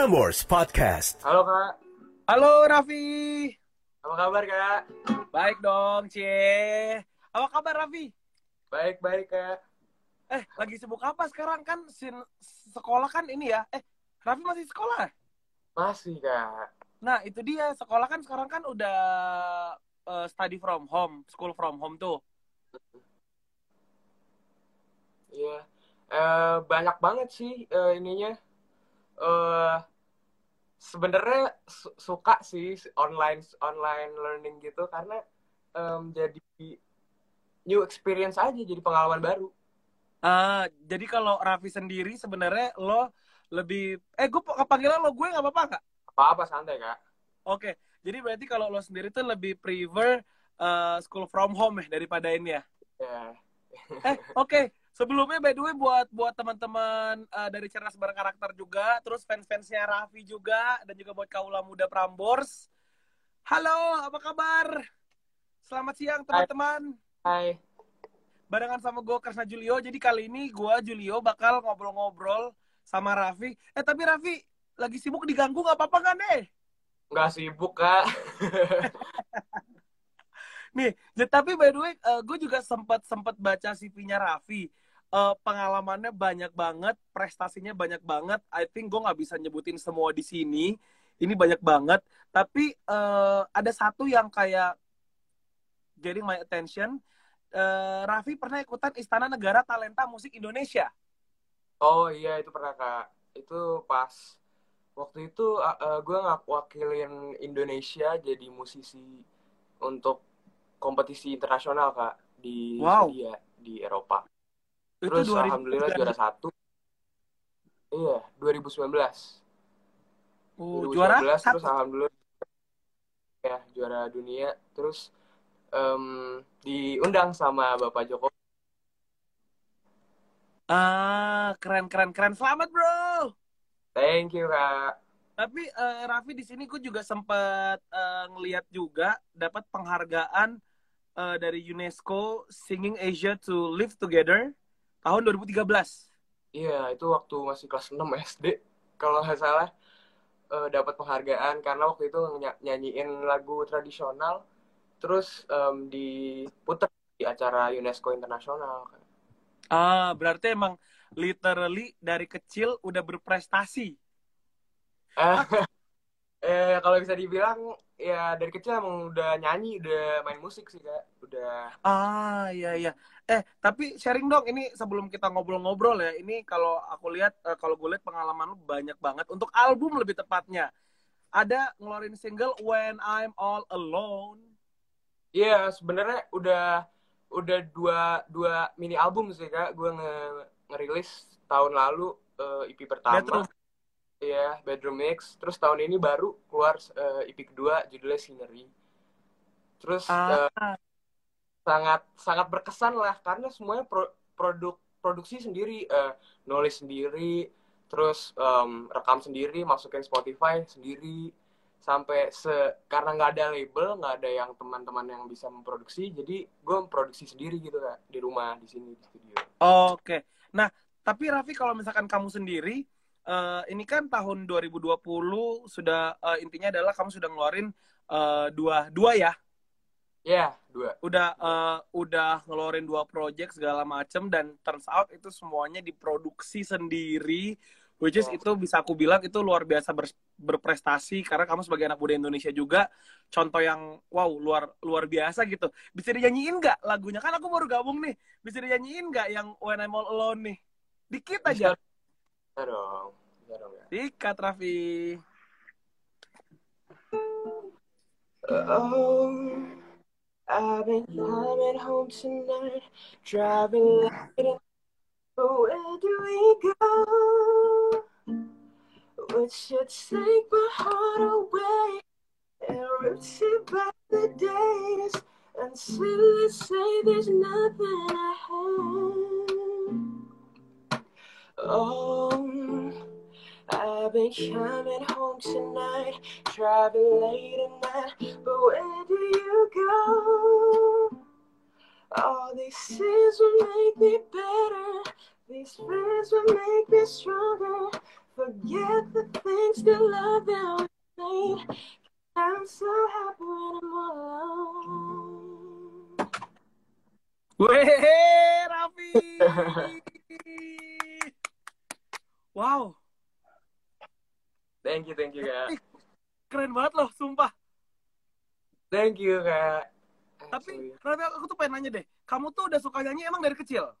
Prambors Podcast. Halo kak, Halo Raffi. apa kabar kak? Baik dong, Cie. Apa kabar Raffi? Baik baik kak. Eh, lagi sibuk apa sekarang kan sin sekolah kan ini ya? Eh, Raffi masih sekolah? Masih kak. Nah, itu dia. Sekolah kan sekarang kan udah eh, study from home, school from home tuh. Iya. Eh, banyak banget sih eh, ininya. Eh sebenarnya su- suka sih online online learning gitu karena em, jadi new experience aja, jadi pengalaman baru. Ah, jadi kalau Raffi sendiri sebenarnya lo lebih eh gue panggilan lo gue nggak apa-apa nggak? Apa-apa santai kak. Oke, jadi berarti kalau lo sendiri tuh lebih prefer eh, school from home ya daripada ini ya? Ya. Eh, oke. Sebelumnya by the way buat buat teman-teman eh, dari Cerdas Berkarakter juga, terus fans-fansnya Raffi juga dan juga buat kaula muda Prambors. Halo, apa kabar? Selamat siang teman-teman. Hai. Barengan sama gue Kresna Julio. Jadi kali ini gue Julio bakal ngobrol-ngobrol sama Raffi. Eh tapi Raffi lagi sibuk diganggu nggak apa-apa kan deh? Nggak sibuk kak. Nih, tapi by the way, gue juga sempat sempat baca CV-nya Raffi. Eh, pengalamannya banyak banget, prestasinya banyak banget. I think gue nggak bisa nyebutin semua di sini. Ini banyak banget. Tapi eh, ada satu yang kayak getting my attention. Eh, Raffi pernah ikutan Istana Negara Talenta Musik Indonesia. Oh iya itu pernah kak. Itu pas waktu itu gue nggak wakilin Indonesia jadi musisi untuk kompetisi internasional kak di Wow. Swedia di Eropa. Itu Terus 2019. alhamdulillah juara satu. Iya 2019. Uh, 2019 juara terus satu. alhamdulillah ya juara dunia. Terus em, diundang sama Bapak Jokowi. Ah, keren keren keren. Selamat, Bro. Thank you kak. Tapi eh, Raffi di sini gue juga sempat eh, ngeliat juga dapat penghargaan eh, dari UNESCO Singing Asia to Live Together tahun 2013. Iya, itu waktu masih kelas 6 SD. Kalau nggak salah, eh, dapat penghargaan karena waktu itu ny- nyanyiin lagu tradisional, terus em, diputar di acara UNESCO Internasional. Ah, berarti emang literally dari kecil udah berprestasi. Eh, kalau bisa dibilang, ya dari kecil emang udah nyanyi, udah main musik sih, Kak. Udah, Ah, iya iya. Eh, tapi sharing dong ini sebelum kita ngobrol-ngobrol ya. Ini kalau aku lihat eh, kalau gue lihat pengalaman lu banyak banget untuk album lebih tepatnya. Ada ngeluarin single When I'm All Alone. iya sebenarnya udah udah dua dua mini album sih, Kak. Gue nge ngerilis tahun lalu eh, EP pertama. Iya, Bedroom Mix. Terus tahun ini baru keluar eh, EP kedua judulnya Scenery. Terus Ah, eh, sangat sangat berkesan lah karena semuanya pro- produk produksi sendiri, eh, nulis sendiri, terus em, rekam sendiri, masukin Spotify sendiri, sampai se karena nggak ada label, nggak ada yang teman-teman yang bisa memproduksi, jadi gue memproduksi sendiri gitu kak di rumah di sini di studio. Oke. Nah, tapi Raffi kalau misalkan kamu sendiri, eh, ini kan tahun 2020 sudah eh, intinya adalah kamu sudah ngeluarin eh, dua dua ya, Ya, dua. udah eh, udah ngeluarin dua project segala macem dan turns out itu semuanya diproduksi sendiri, which is Ya. itu bisa aku bilang itu luar biasa ber- berprestasi karena kamu sebagai anak muda Indonesia juga contoh yang wow luar luar biasa gitu. Bisa dinyanyiin nggak lagunya? Kan aku baru gabung nih. Bisa dinyanyiin nggak yang When I'm All Alone nih? Dikit aja. Bisa dong, bisa dong ya. Dikat Raffi. Oh, uh, I've been coming home tonight, driving late. But where do we go? Would you take my heart away and rip it back the days until I say there's nothing I have? Oh, I've been coming home tonight, driving late at night, but where do you go? All these things will make me better, these friends will make me stronger. Forget the things to love that we made. I'm so happy when I'm alone. Raffi. wow, Thank you, thank you kak. keren banget loh, sumpah. Thank you kak. Tapi. Raffi, aku tuh pengen nanya deh. Kamu tuh udah suka nyanyi emang dari kecil?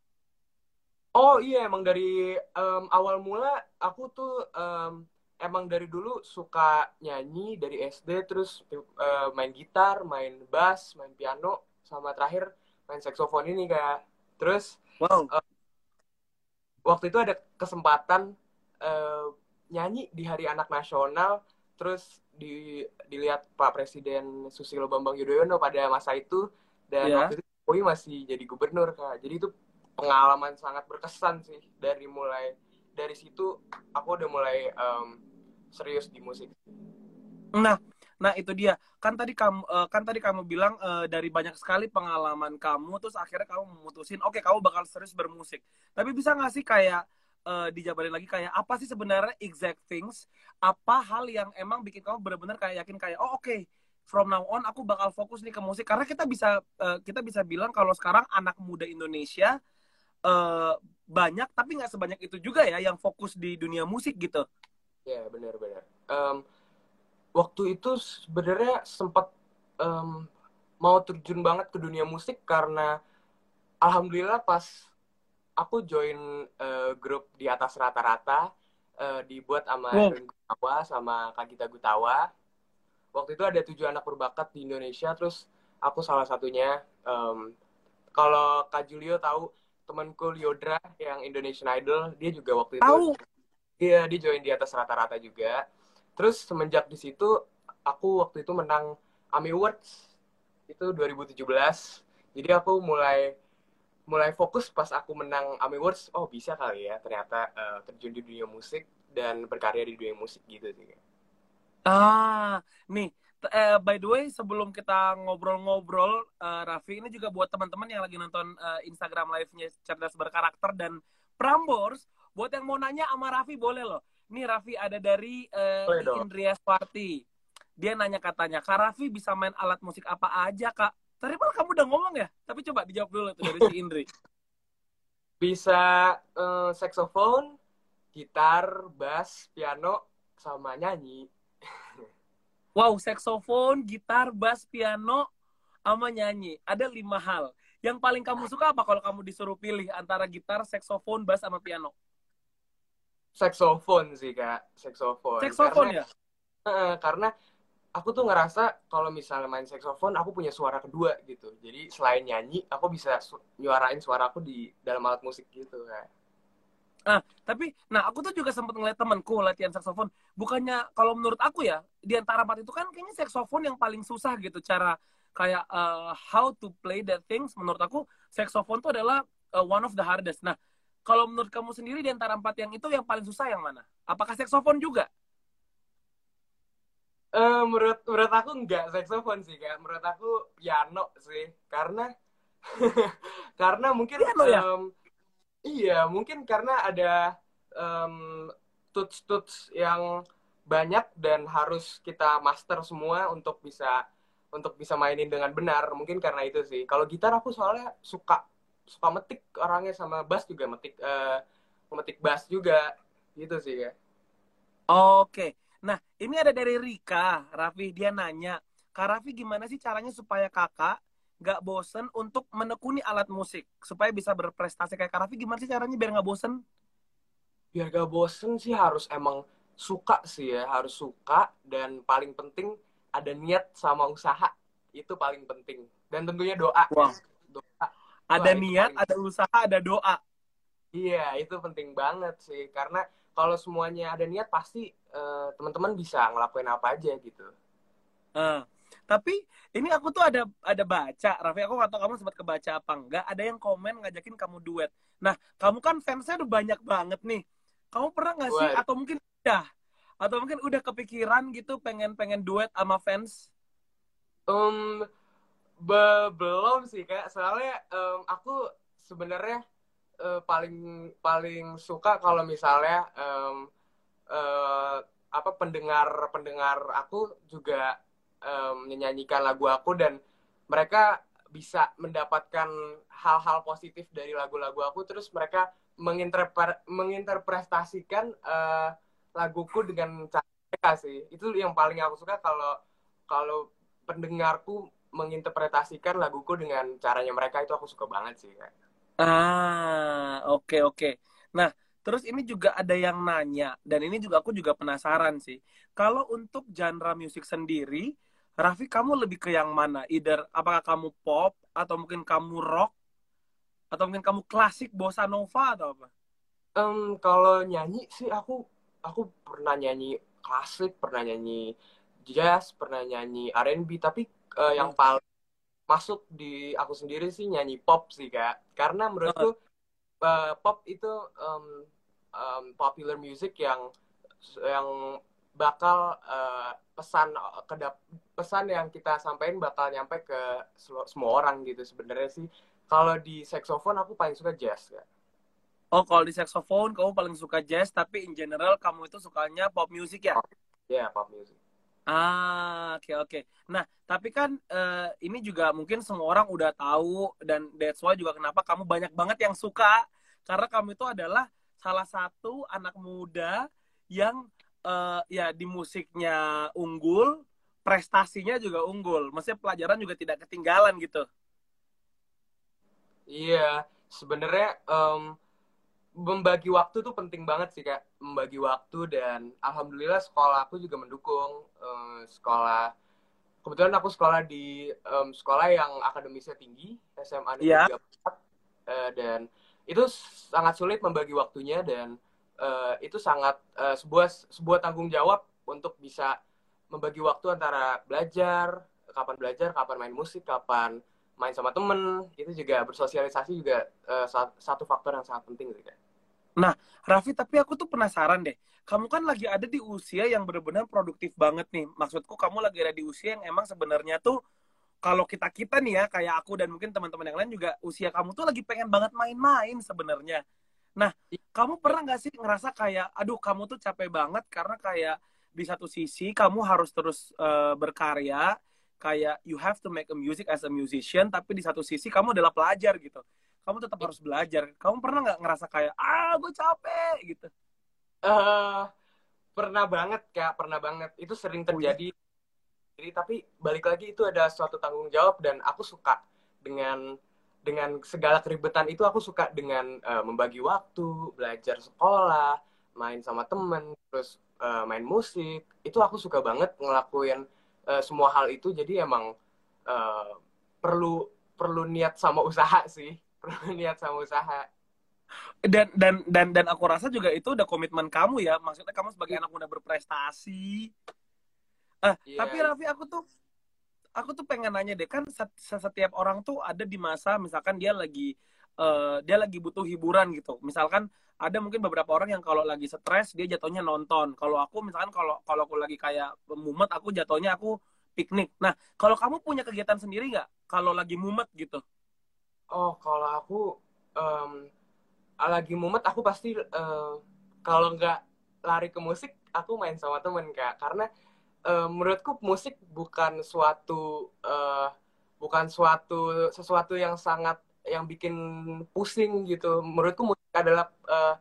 Oh iya emang dari em, awal mula aku tuh em, emang dari dulu suka nyanyi dari SD terus eh, main gitar, main bass, main piano sama terakhir main saksofon ini kak. Terus Wow. Waktu itu ada kesempatan eh, nyanyi di Hari Anak Nasional terus di, dilihat Pak Presiden Susilo Bambang Yudhoyono pada masa itu dan Iya. waktu itu Jokowi masih jadi gubernur kak. Jadi itu pengalaman sangat berkesan sih dari mulai dari situ aku udah mulai em, serius di musik. Nah, nah itu dia. Kan tadi kamu eh, kan tadi kamu bilang eh, dari banyak sekali pengalaman kamu terus akhirnya kamu memutusin oke kamu bakal serius bermusik. Tapi bisa nggak sih kayak eh, dijabarin lagi kayak apa sih sebenarnya exact things? Apa hal yang emang bikin kamu benar-benar kayak yakin kayak oh oke from now on aku bakal fokus nih ke musik karena kita bisa eh, kita bisa bilang kalau sekarang anak muda Indonesia eh, banyak tapi nggak sebanyak itu juga ya yang fokus di dunia musik gitu. Ya benar-benar. Em, waktu itu sebenarnya sempat em, mau terjun banget ke dunia musik karena alhamdulillah pas aku join eh, grup di atas rata-rata eh, dibuat sama. Erwin Gutawa sama Kak Gita Gutawa. Waktu itu ada tujuh anak berbakat di Indonesia, terus aku salah satunya. Em, kalau Kak Julio tahu temanku Liodra yang Indonesian Idol, dia juga waktu itu Tahu. Iya, dia join di atas rata-rata juga. Terus semenjak di situ, aku waktu itu menang AMI Awards itu 2017. Jadi aku mulai mulai fokus pas aku menang AMI Awards. Oh bisa kali ya, ternyata eh, terjun di dunia musik dan berkarya di dunia musik gitu sih. Ah, nih, eh, by the way, sebelum kita ngobrol-ngobrol, eh, Raffi, ini juga buat teman-teman yang lagi nonton eh, Instagram live-nya Cerdas Berkarakter dan Prambors, buat yang mau nanya sama Raffi boleh loh. Nih Raffi ada dari dong. Indria Swarti. Dia nanya katanya, Kak Raffi bisa main alat musik apa aja, Kak? Tadi malah kamu udah ngomong ya? Tapi coba dijawab dulu tuh dari si Indri. Bisa eh, saxophone, gitar, bass, piano, sama nyanyi. Wow, saksofon, gitar, bass, piano, sama nyanyi. Ada lima hal. Yang paling kamu suka apa kalau kamu disuruh pilih antara gitar, saksofon, bass, sama piano? Saxophone sih kak, saxophone. Saksofon Karena- ya? Eh, karena aku tuh ngerasa kalau misalnya main saxophone aku punya suara kedua gitu jadi selain nyanyi aku bisa su- nyuarain suara aku di dalam alat musik gitu kan Tapi, nah aku tuh juga sempat ngeliat temenku latihan saksofon. Bukannya, kalau menurut aku ya, di antara empat itu kan kayaknya saksofon yang paling susah gitu. Cara kayak uh, how to play that things, menurut aku saksofon tuh adalah uh, one of the hardest. Nah, kalau menurut kamu sendiri di antara empat yang itu yang paling susah yang mana? Apakah saksofon juga? Eh, menurut menurut aku nggak saxophone sih kak menurut aku piano sih karena karena mungkin Piano ya? em, iya mungkin karena ada em, tuts-tuts yang banyak dan harus kita master semua untuk bisa untuk bisa mainin dengan benar mungkin karena itu sih kalau gitar aku soalnya suka suka metik orangnya sama bass juga metik eh, memetik bass juga gitu sih ya Oke. Nah, ini ada dari Rika. Raffi, dia nanya, Kak Raffi gimana sih caranya supaya kakak gak bosen untuk menekuni alat musik? Supaya bisa berprestasi kayak Kak Raffi, gimana sih caranya biar gak bosen? biar gak bosen sih harus emang suka sih ya harus suka dan paling penting ada niat sama usaha itu paling penting dan tentunya doa Wow. doa Ada niat, ada usaha, ada doa. iya itu penting banget sih karena kalau semuanya ada niat pasti eh, teman-teman bisa ngelakuin apa aja gitu Eh, tapi ini aku tuh ada ada baca, Raffi, aku gak tau kamu sempat kebaca apa enggak, ada yang komen ngajakin kamu duet. Nah, kamu kan fansnya udah banyak banget nih. Kamu pernah gak sih, atau mungkin udah, atau mungkin udah kepikiran gitu pengen-pengen duet sama fans? Em, be- belum sih kak. Soalnya em, aku sebenarnya eh, paling paling suka kalau misalnya em, eh, apa pendengar pendengar aku juga um, menyanyikan lagu aku dan mereka bisa mendapatkan hal-hal positif dari lagu-lagu aku. Terus mereka menginterpre menginterpretasikan uh, laguku dengan cara sih. Itu yang paling aku suka kalau kalau pendengarku menginterpretasikan laguku dengan caranya mereka itu aku suka banget sih kak. Ah, oke okay, oke. Okay. Nah, terus ini juga ada yang nanya dan ini juga aku juga penasaran sih. Kalau untuk genre musik sendiri, Raffi kamu lebih ke yang mana? Either apakah kamu pop atau mungkin kamu rock atau mungkin kamu klasik bossa nova atau apa? Um, kalau nyanyi sih aku aku pernah nyanyi klasik, pernah nyanyi jazz, pernah nyanyi R&B, tapi uh, yang paling masuk di aku sendiri sih nyanyi pop sih kak, karena menurutku uh, pop itu um, um, popular music yang yang bakal uh, pesan kedap pesan yang kita sampaikan bakal nyampe ke semua orang gitu sebenarnya sih kalau di saxophone aku paling suka jazz kak. Oh, kalau di saxophone kamu paling suka jazz, tapi in general kamu itu sukanya pop music ya? Iya, yeah, pop music. Ah, oke okay, oke. Okay. Nah, tapi kan uh, ini juga mungkin semua orang udah tahu dan that's why juga kenapa kamu banyak banget yang suka karena kamu itu adalah salah satu anak muda yang uh, ya di musiknya unggul, prestasinya juga unggul. Maksudnya pelajaran juga tidak ketinggalan gitu. Iya, sebenarnya um, membagi waktu tuh penting banget sih kak. Membagi waktu dan alhamdulillah sekolah aku juga mendukung uh, sekolah kebetulan aku sekolah di um, sekolah yang akademisnya tinggi SMA Negeri yeah. uh, dan itu sangat sulit membagi waktunya dan uh, itu sangat uh, sebuah sebuah tanggung jawab untuk bisa membagi waktu antara belajar kapan belajar kapan main musik kapan main sama temen. Itu juga bersosialisasi juga uh, satu faktor yang sangat penting sih Nah, Raffi, tapi aku tuh penasaran deh. Kamu kan lagi ada di usia yang benar-benar produktif banget nih. Maksudku kamu lagi ada di usia yang emang sebenarnya tuh kalau kita kita nih ya kayak aku dan mungkin teman-teman yang lain juga usia kamu tuh lagi pengen banget main-main sebenarnya. Nah, kamu pernah nggak sih ngerasa kayak, aduh kamu tuh capek banget karena kayak di satu sisi kamu harus terus uh, berkarya, kayak you have to make a music as a musician tapi di satu sisi kamu adalah pelajar gitu kamu tetap harus belajar. Kamu pernah nggak ngerasa kayak ah gue capek gitu? Uh, pernah banget kak pernah banget. Itu sering terjadi. Jadi tapi balik lagi itu ada suatu tanggung jawab dan aku suka dengan dengan segala keribetan itu aku suka dengan uh, membagi waktu belajar sekolah main sama temen terus uh, main musik. Itu aku suka banget ngelakuin uh, semua hal itu. Jadi emang uh, perlu perlu niat sama usaha sih niat sama usaha dan dan dan dan aku rasa juga itu udah komitmen kamu ya maksudnya kamu sebagai anak muda berprestasi ah yeah. tapi Raffi aku tuh aku tuh pengen nanya deh kan setiap orang tuh ada di masa misalkan dia lagi uh, dia lagi butuh hiburan gitu misalkan ada mungkin beberapa orang yang kalau lagi stres dia jatuhnya nonton. Kalau aku misalkan kalau kalau aku lagi kayak mumet aku jatuhnya aku piknik. Nah, kalau kamu punya kegiatan sendiri nggak kalau lagi mumet gitu? Oh, kalau aku um, lagi mumet aku pasti uh, kalau nggak lari ke musik aku main sama temen kak. Karena uh, menurutku musik bukan suatu uh, bukan suatu sesuatu yang sangat yang bikin pusing gitu. Menurutku musik adalah uh,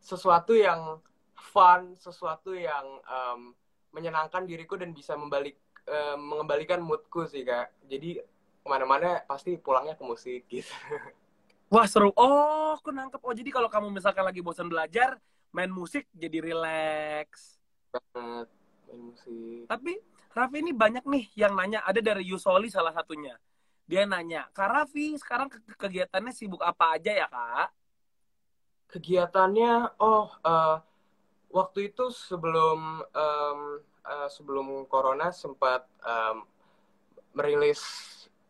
sesuatu yang fun sesuatu yang um, menyenangkan diriku dan bisa membalik uh, mengembalikan moodku sih kak. Jadi ke mana-mana pasti pulangnya ke musik gitu. Wah seru. Oh aku nangkep. Oh jadi kalau kamu misalkan lagi bosan belajar main musik jadi relax. Banget main musik. Tapi Raffi ini banyak nih yang nanya. Ada dari Yusoli salah satunya. Dia nanya, Kak Raffi sekarang ke kegiatannya sibuk apa aja ya Kak? Kegiatannya, oh uh, waktu itu sebelum um, uh, sebelum Corona sempat um, merilis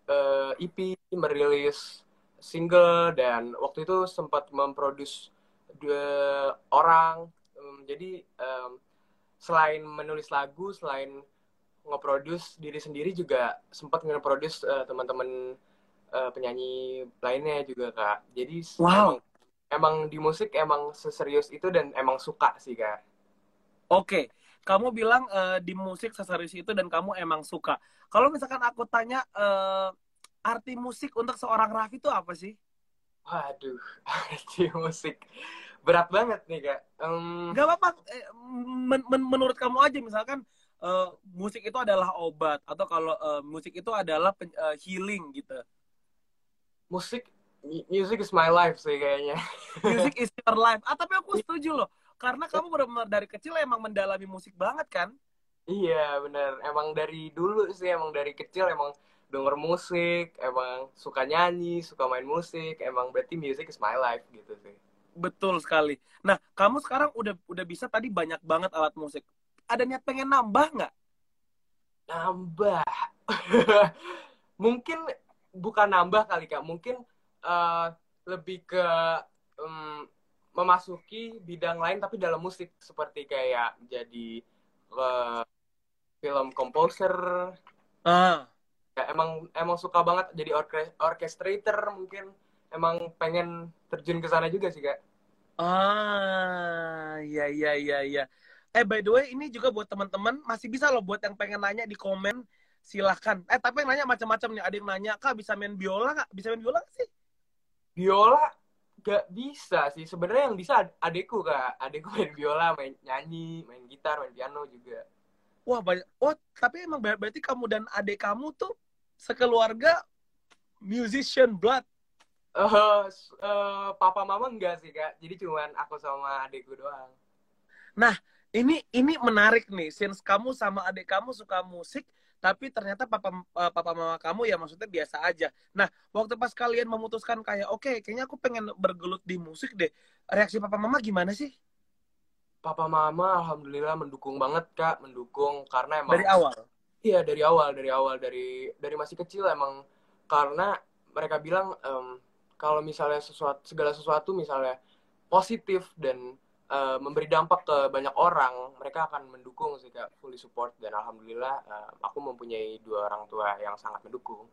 uh, EP, merilis single dan waktu itu sempat memproduksi dua orang. Um, jadi um, selain menulis lagu, selain nge-produce diri sendiri juga sempat nge-produce uh, teman-teman uh, penyanyi lainnya juga kak jadi wow. emang emang di musik emang seserius itu dan emang suka sih kak oke kamu bilang uh, di musik seseris itu dan kamu emang suka. Kalau misalkan aku tanya uh, arti musik untuk seorang Raffi itu apa sih? Waduh, arti musik berat banget nih kak. Um... Gak apa-apa. Eh, men men menurut kamu aja misalkan uh, musik itu adalah obat atau kalau uh, musik itu adalah uh, healing gitu. Musik, music is my life sih kayaknya. music is your life. Ah tapi aku setuju loh, karena kamu benar-benar dari kecil emang mendalami musik banget kan? Iya benar, emang dari dulu sih emang dari kecil emang denger musik, emang suka nyanyi, suka main musik, emang berarti music is my life gitu sih. Betul sekali. Nah, kamu sekarang udah udah bisa tadi banyak banget alat musik. Ada niat pengen nambah nggak? Nambah. Mungkin bukan nambah kali kak, mungkin uh, lebih ke um, memasuki bidang lain tapi dalam musik seperti kayak jadi uh, film komposer. Ah. Ya emang emang suka banget jadi orke orchestrator mungkin. Emang pengen terjun ke sana juga sih kak. Ah iya iya iya iya. Eh by the way ini juga buat teman-teman masih bisa loh buat yang pengen nanya di komen silahkan. Eh tapi yang nanya macam-macam nih. Ada yang nanya kak bisa main biola nggak? Bisa main biola gak sih? Biola gak bisa sih sebenarnya yang bisa adekku kak adekku main biola main nyanyi main gitar main piano juga Wah banyak. Oh tapi emang berarti kamu dan adik kamu tuh sekeluarga musician blood? Uh, uh, papa mama enggak sih kak, jadi cuman aku sama adikku doang. Nah ini ini menarik nih, since kamu sama adik kamu suka musik, tapi ternyata papa uh, papa mama kamu ya maksudnya biasa aja. Nah waktu pas kalian memutuskan kayak oke, okay, kayaknya aku pengen bergelut di musik deh, reaksi papa mama gimana sih? Papa mama alhamdulillah mendukung banget kak, mendukung karena emang dari awal Iya dari awal, dari awal, dari dari masih kecil emang karena mereka bilang um, kalau misalnya sesuatu segala sesuatu misalnya positif dan uh, memberi dampak ke banyak orang, mereka akan mendukung sih kak, fully support dan alhamdulillah uh, aku mempunyai dua orang tua yang sangat mendukung.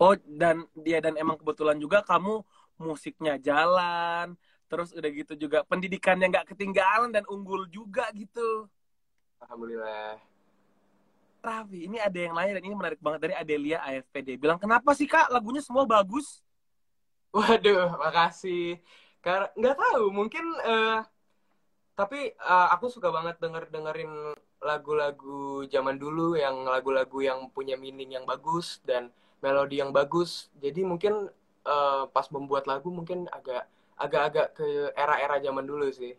Oh dan dia dan emang kebetulan juga kamu musiknya jalan, terus udah gitu juga pendidikannya nggak ketinggalan dan unggul juga gitu. Alhamdulillah. Raffi, ini ada yang lain dan ini menarik banget dari Adelia AFPD. Bilang, kenapa sih kak lagunya semua bagus? Waduh, makasih. Karena nggak tahu, mungkin uh, tapi uh, aku suka banget denger dengerin lagu-lagu zaman dulu yang lagu-lagu yang punya meaning yang bagus dan melodi yang bagus. Jadi mungkin uh, pas membuat lagu mungkin agak agak-agak ke era-era zaman dulu sih.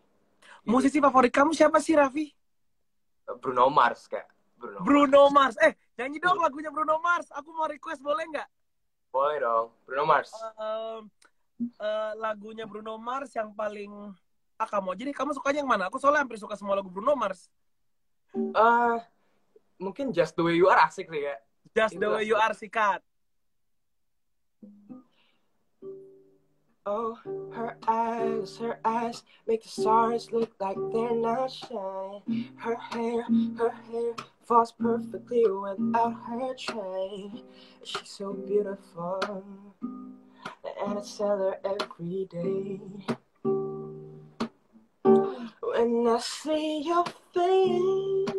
Musisi favorit kamu siapa sih, Raffi? Bruno Mars, kak. Bruno, Bruno Mars. Eh, nyanyi dong lagunya Bruno Mars. Aku mau request boleh nggak? Boleh dong. Bruno Mars. Uh, uh, lagunya Bruno Mars yang paling ah kamu. Jadi kamu sukanya yang mana? Aku soalnya hampir suka semua lagu Bruno Mars. Uh, mungkin Just the Way You Are asik sih ya. Just the Way You Are sikat. Oh, her eyes, her eyes make the stars look like they're not shining. Her hair, her hair falls perfectly without her train. She's so beautiful, and I tell her every day. When I see your face,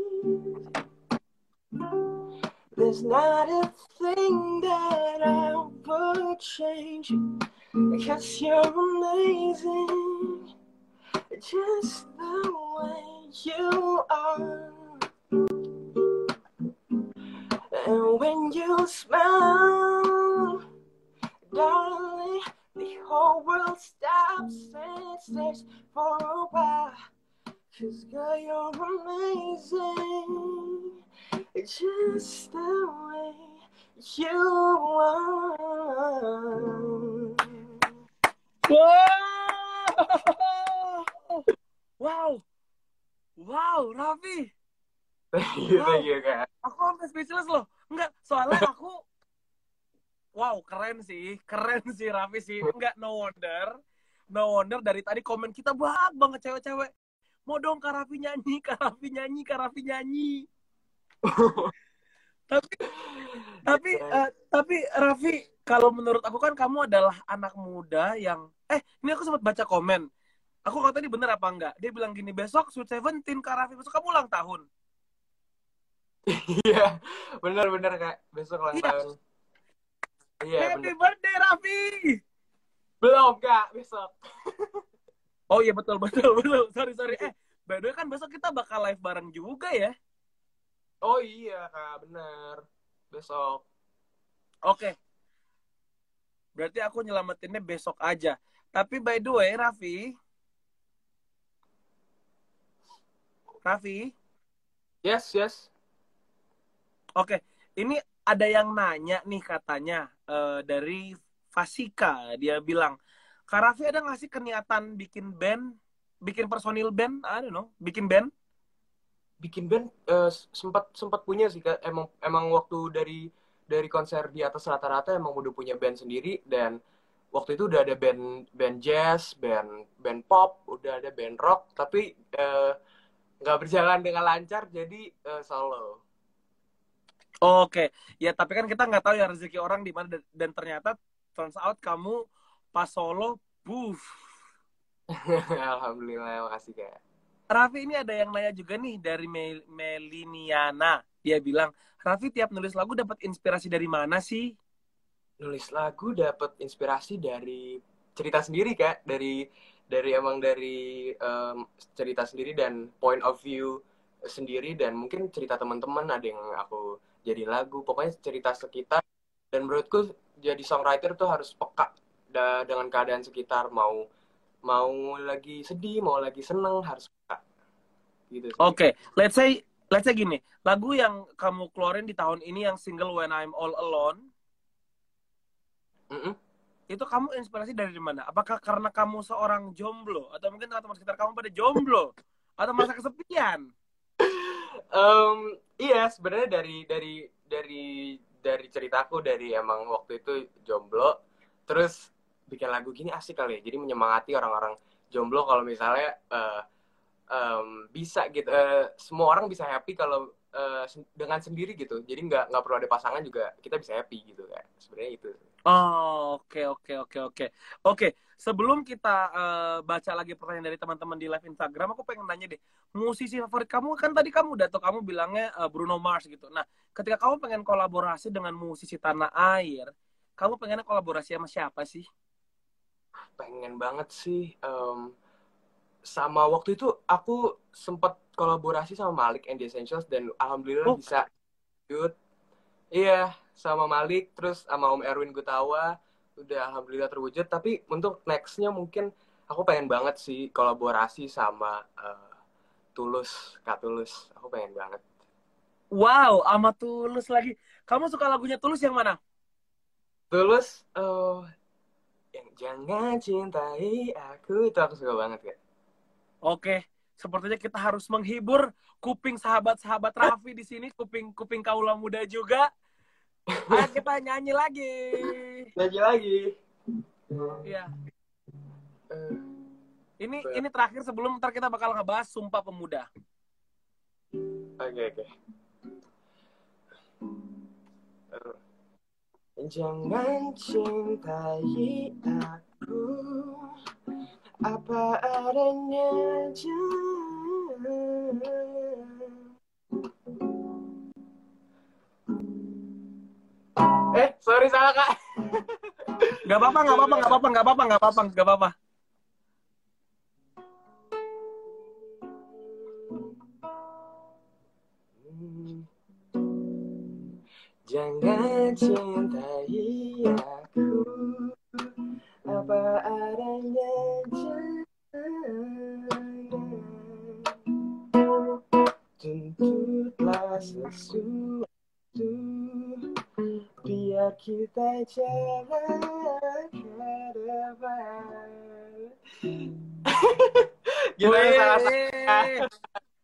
there's not a thing that I would change. Because you're amazing, just the way you are. And when you smile, darling, the whole world stops and stares for a while. Cause girl, you're amazing, just the way you are. Wow, wow, wow, Raffi. Thank you, wow. you, Kak. Aku sampai speechless loh. Enggak, soalnya aku Wow, keren sih. Keren sih Raffi sih. Enggak, no wonder. No wonder dari tadi komen kita banyak banget cewek-cewek. Mau dong Kak Raffi nyanyi, Kak Raffi nyanyi, Kak Raffi nyanyi. tapi tapi uh, tapi Raffi kalau menurut aku kan kamu adalah anak muda yang eh ini aku sempat baca komen aku tahu ini bener apa enggak. Dia bilang gini, besok Sweet Seventeen Kak Raffi, besok kamu ulang tahun. Iya, bener-bener kak. Besok ulang Iya. tahun. Iya, Happy bener. birthday Raffi! Belum kak, besok. Oh iya betul betul betul. Sorry sorry. Eh, by the way kan besok kita bakal live bareng juga ya. Oh iya kak, bener. Besok. Oke. Berarti aku nyelamatinnya besok aja. Tapi by the way, Raffi. Raffi, Yes, yes. oke. Ini ada yang nanya nih katanya eh, dari Fasika. Dia bilang, Kak ada nggak sih keniatan bikin band, bikin personil band? I don't know, bikin band? Bikin band eh, sempat sempat punya sih kak. Emang emang waktu dari dari konser di atas rata-rata emang udah punya band sendiri dan waktu itu udah ada band band jazz, band band pop, udah ada band rock, tapi eh, nggak berjalan dengan lancar jadi eh, solo. Oke, ya tapi kan kita nggak tahu ya rezeki orang di mana dan, ternyata turns out kamu pas solo, buff. Alhamdulillah, makasih kak. Raffi ini ada yang nanya juga nih dari Mel Meliniana. Dia bilang, Raffi tiap nulis lagu dapat inspirasi dari mana sih? nulis lagu dapat inspirasi dari cerita sendiri kak dari dari emang dari em, cerita sendiri dan point of view sendiri dan mungkin cerita teman-teman ada yang aku jadi lagu pokoknya cerita sekitar dan menurutku jadi songwriter tuh harus peka da- dengan keadaan sekitar mau mau lagi sedih mau lagi seneng harus peka gitu. Oke, let's say let's say gini, lagu yang kamu keluarin di tahun ini yang single When I'm All Alone, Mm-mm. itu kamu inspirasi dari mana? Apakah karena kamu seorang jomblo atau mungkin teman sekitar kamu pada jomblo atau merasa kesepian? Em, iya sebenarnya dari dari dari dari ceritaku dari emang waktu itu jomblo terus bikin lagu gini asik kali ya jadi menyemangati orang-orang jomblo kalau misalnya eh, em, bisa gitu eh, semua orang bisa happy kalau sen- dengan sendiri gitu jadi nggak nggak perlu ada pasangan juga kita bisa happy gitu kan sebenarnya itu Oh, oke oke oke oke. Oke, sebelum kita eh, baca lagi pertanyaan dari teman-teman di live Instagram, aku pengen nanya deh, musisi favorit kamu kan tadi kamu udah tuh kamu bilangnya eh, Bruno Mars gitu. Nah, ketika kamu pengen kolaborasi dengan musisi tanah air, kamu pengennya kolaborasi sama siapa sih? pengen banget sih em, sama waktu itu aku sempat kolaborasi sama Malik and the Essentials dan alhamdulillah Oh. bisa good iya sama Malik terus sama Om Erwin Gutawa udah alhamdulillah terwujud tapi untuk nextnya mungkin aku pengen banget sih kolaborasi sama eh, Tulus Kak Tulus aku pengen banget Wow, sama Tulus lagi. Kamu suka lagunya Tulus yang mana? Tulus eh yang jangan cintai aku itu aku suka banget ya Oke, sepertinya kita harus menghibur kuping sahabat-sahabat Raffi di sini, kuping kuping kaula muda juga. Ayo kita nyanyi lagi. lagi lagi Iya. Eh, Ini ini terakhir sebelum ntar kita bakal ngebahas Sumpah Pemuda. Oke oke. Eh, Jangan cintai aku apa adanya jangan. Sorry salah kak. Gak apa-apa, gak apa-apa, gak apa-apa, gak apa-apa, gak apa-apa. Wih, salah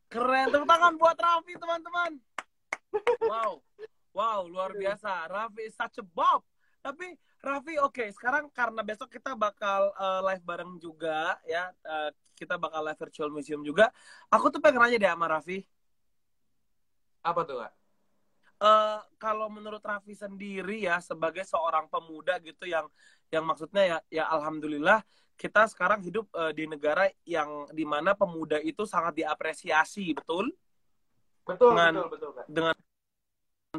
Keren, tepuk tangan buat Raffi teman-teman. Wow, wow, luar biasa. Raffi is such a bob. Tapi Raffi, oke, sekarang karena besok kita bakal uh, live bareng juga ya, uh, kita bakal live virtual museum juga. Aku tuh pengen nanya deh sama Raffi, apa tuh kak? Eh kalau menurut Raffi sendiri ya sebagai seorang pemuda gitu yang yang maksudnya ya ya alhamdulillah kita sekarang hidup uh, di negara yang di mana pemuda itu sangat diapresiasi, betul? Betul, dengan, betul, betul. Dengan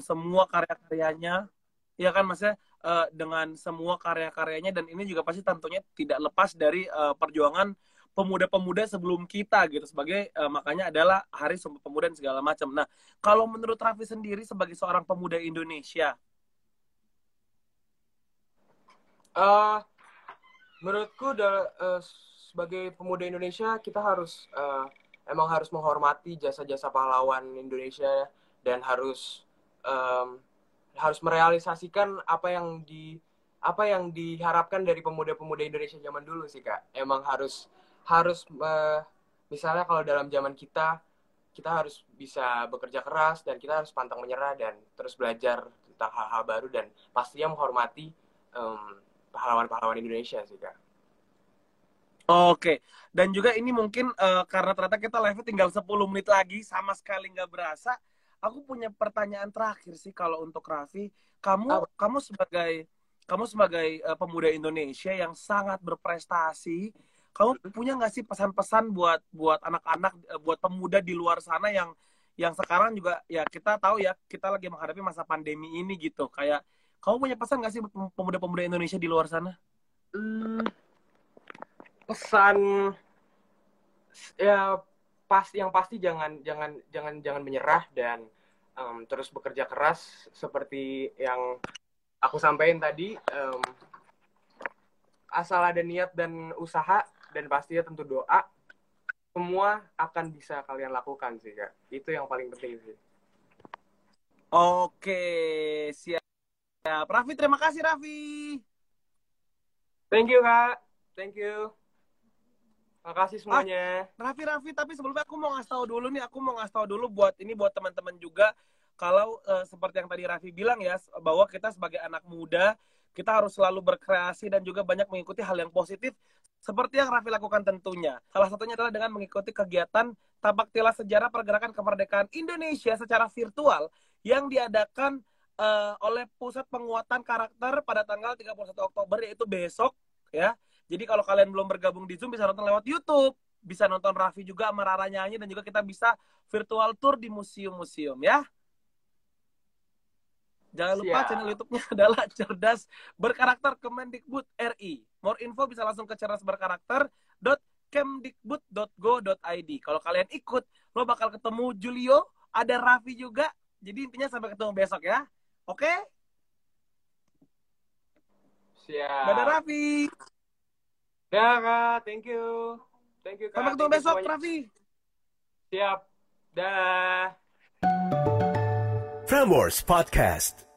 semua karya-karyanya, ya kan maksudnya uh, dengan semua karya-karyanya dan ini juga pasti tentunya tidak lepas dari uh, perjuangan pemuda-pemuda sebelum kita gitu. Sebagai uh, makanya adalah Hari Sumpah Pemuda dan segala macam. Nah, kalau menurut Raffi sendiri sebagai seorang pemuda Indonesia, uh, menurutku uh, sebagai pemuda Indonesia kita harus uh, emang harus menghormati jasa-jasa pahlawan Indonesia dan harus um, harus merealisasikan apa yang di apa yang diharapkan dari pemuda-pemuda Indonesia zaman dulu sih kak. Emang harus harus uh, misalnya kalau dalam zaman kita kita harus bisa bekerja keras dan kita harus pantang menyerah dan terus belajar tentang hal-hal baru dan pastinya menghormati um, pahlawan-pahlawan Indonesia sih kak. Oke, dan juga ini mungkin uh, karena ternyata kita live tinggal 10 menit lagi, sama sekali nggak berasa. Aku punya pertanyaan terakhir sih kalau untuk Raffi, kamu oh. kamu sebagai kamu sebagai uh, pemuda Indonesia yang sangat berprestasi, kamu punya nggak sih pesan-pesan buat buat anak-anak, uh, buat pemuda di luar sana yang yang sekarang juga ya kita tahu ya kita lagi menghadapi masa pandemi ini gitu, kayak kamu punya pesan nggak sih pemuda-pemuda Indonesia di luar sana? Hmm, pesan ya pas yang pasti jangan jangan jangan jangan menyerah dan um, terus bekerja keras seperti yang aku sampaikan tadi um, asal ada niat dan usaha dan pastinya tentu doa semua akan bisa kalian lakukan sih kak. Itu yang paling penting sih. Oke siap. Raffi terima kasih Raffi. Thank you kak. Thank you. Makasih semuanya. Ah, Raffi, Raffi, tapi sebelumnya aku mau ngasih tahu dulu nih, aku mau ngasih tahu dulu buat ini buat teman-teman juga kalau uh, seperti yang tadi Raffi bilang ya bahwa kita sebagai anak muda kita harus selalu berkreasi dan juga banyak mengikuti hal yang positif seperti yang Raffi lakukan tentunya. Salah satunya adalah dengan mengikuti kegiatan Tapak Tilas Sejarah Pergerakan Kemerdekaan Indonesia secara virtual yang diadakan uh, oleh Pusat Penguatan Karakter pada tanggal 31 Oktober yaitu besok ya jadi kalau kalian belum bergabung di Zoom bisa nonton lewat YouTube, bisa nonton Raffi juga sama Rara nyanyi dan juga kita bisa virtual tour di museum-museum ya. Jangan lupa Siap. channel YouTube-nya adalah Cerdas Berkarakter Kemendikbud RI. More info bisa langsung ke cerdasberkarakter.kemdikbud.go.id. Kalau kalian ikut, lo bakal ketemu Julio, ada Raffi juga. Jadi intinya sampai ketemu besok ya. Oke? Okay? Siap. Dadah Raffi. Ya kak, thank you. Thank you kak. Sampai ketemu besok, Raffi. Siap. Dah. Frameworks Podcast.